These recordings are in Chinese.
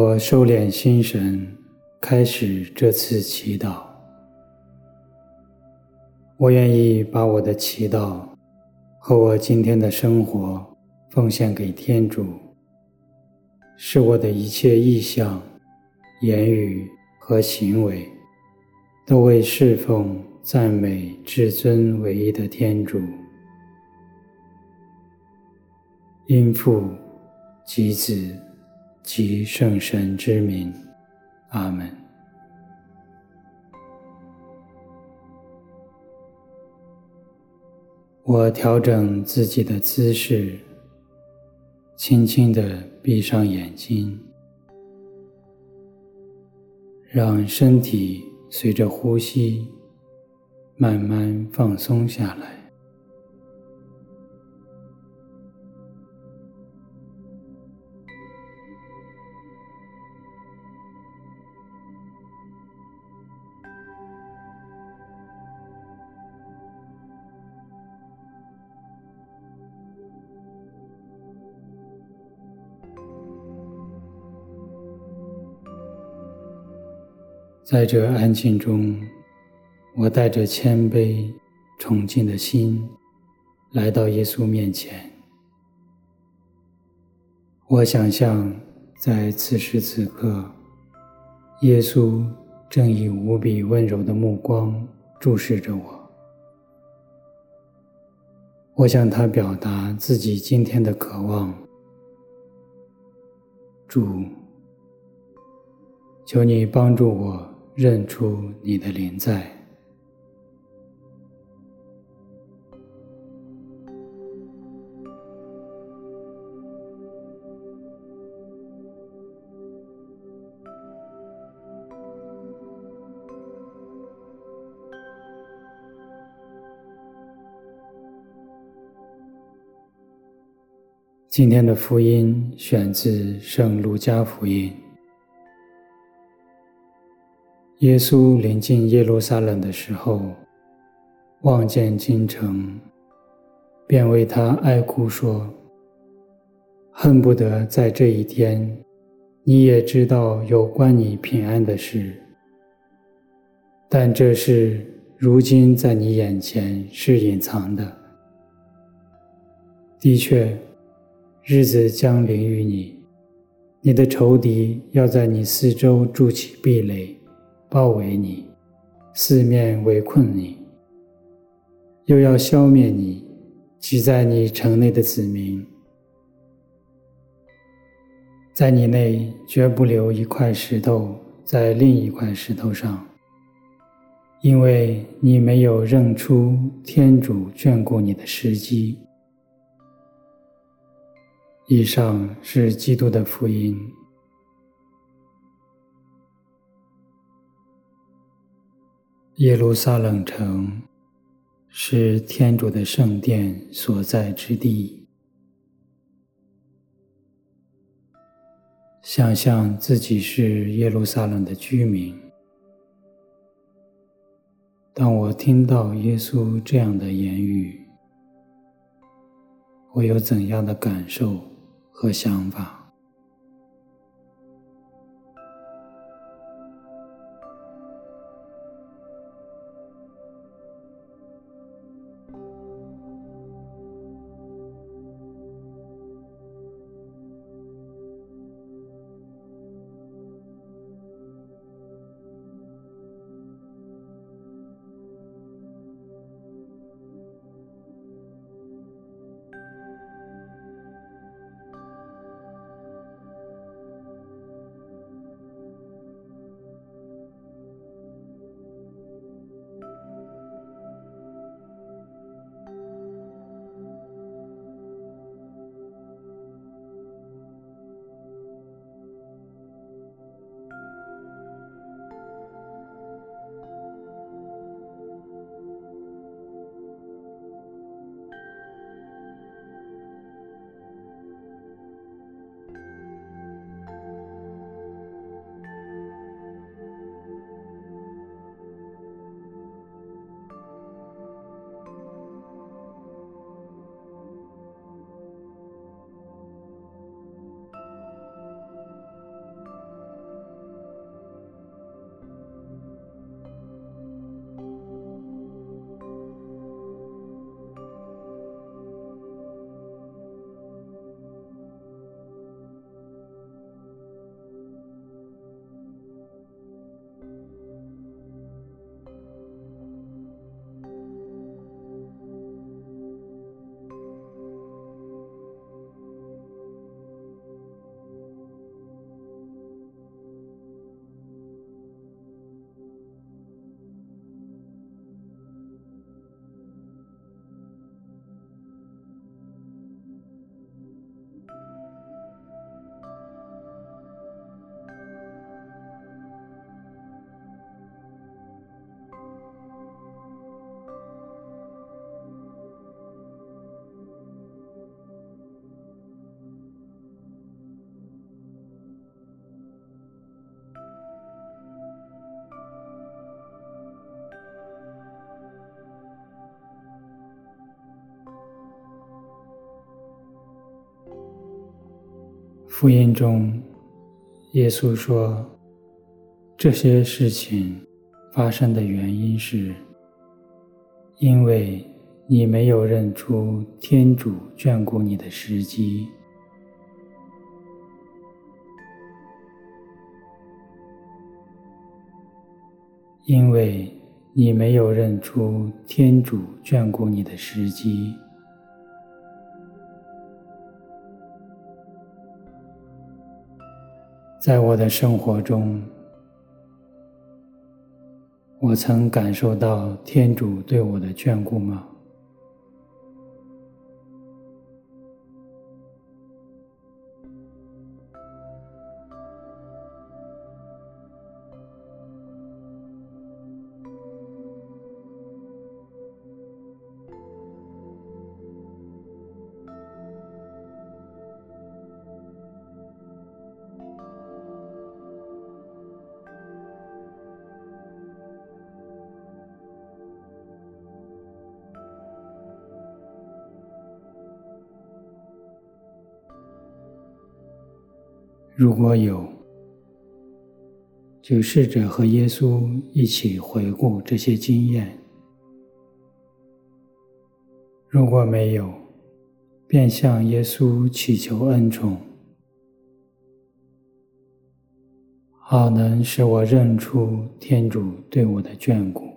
我收敛心神，开始这次祈祷。我愿意把我的祈祷和我今天的生活奉献给天主，使我的一切意向、言语和行为都为侍奉、赞美至尊唯一的天主。因父及子及圣神之名，阿门。我调整自己的姿势，轻轻地闭上眼睛，让身体随着呼吸慢慢放松下来。在这安静中，我带着谦卑、崇敬的心来到耶稣面前。我想象在此时此刻，耶稣正以无比温柔的目光注视着我。我向他表达自己今天的渴望。主，求你帮助我。认出你的临在。今天的福音选自《圣路加福音》。耶稣临近耶路撒冷的时候，望见京城，便为他哀哭说：“恨不得在这一天，你也知道有关你平安的事。但这事如今在你眼前是隐藏的。的确，日子将临于你，你的仇敌要在你四周筑起壁垒。”包围你，四面围困你，又要消灭你，挤在你城内的子民，在你内绝不留一块石头在另一块石头上，因为你没有认出天主眷顾你的时机。以上是基督的福音。耶路撒冷城是天主的圣殿所在之地。想象自己是耶路撒冷的居民。当我听到耶稣这样的言语，我有怎样的感受和想法？福音中，耶稣说，这些事情发生的原因是，因为你没有认出天主眷顾你的时机。因为你没有认出天主眷顾你的时机，在我的生活中，我曾感受到天主对我的眷顾吗？如果有，就试着和耶稣一起回顾这些经验；如果没有，便向耶稣祈求恩宠，好能使我认出天主对我的眷顾。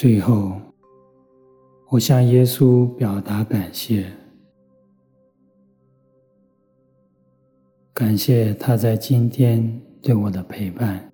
最后，我向耶稣表达感谢，感谢他在今天对我的陪伴。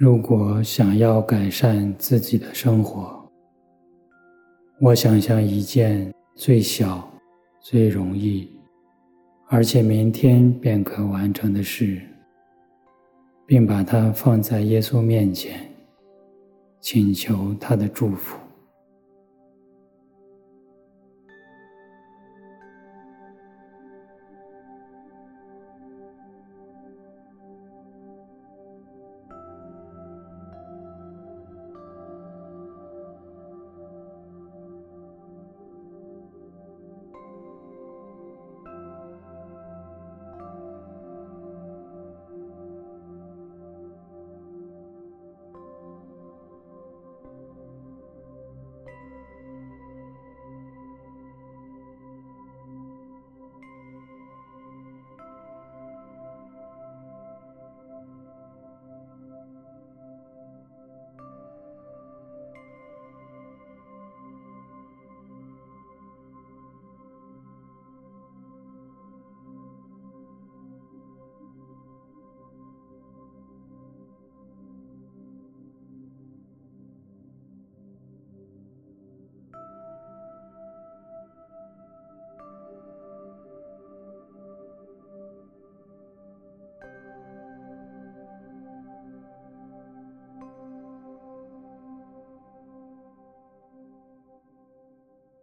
如果想要改善自己的生活，我想象一件最小、最容易，而且明天便可完成的事，并把它放在耶稣面前，请求他的祝福。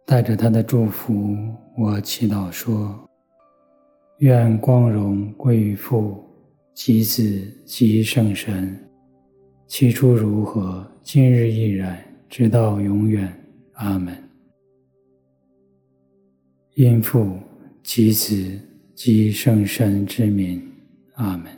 带着他的祝福，我祈祷说：愿光荣归于父、及子、及圣神，起初如何，今日亦然，直到永远。阿门。因父、及子、及圣神之名。阿门。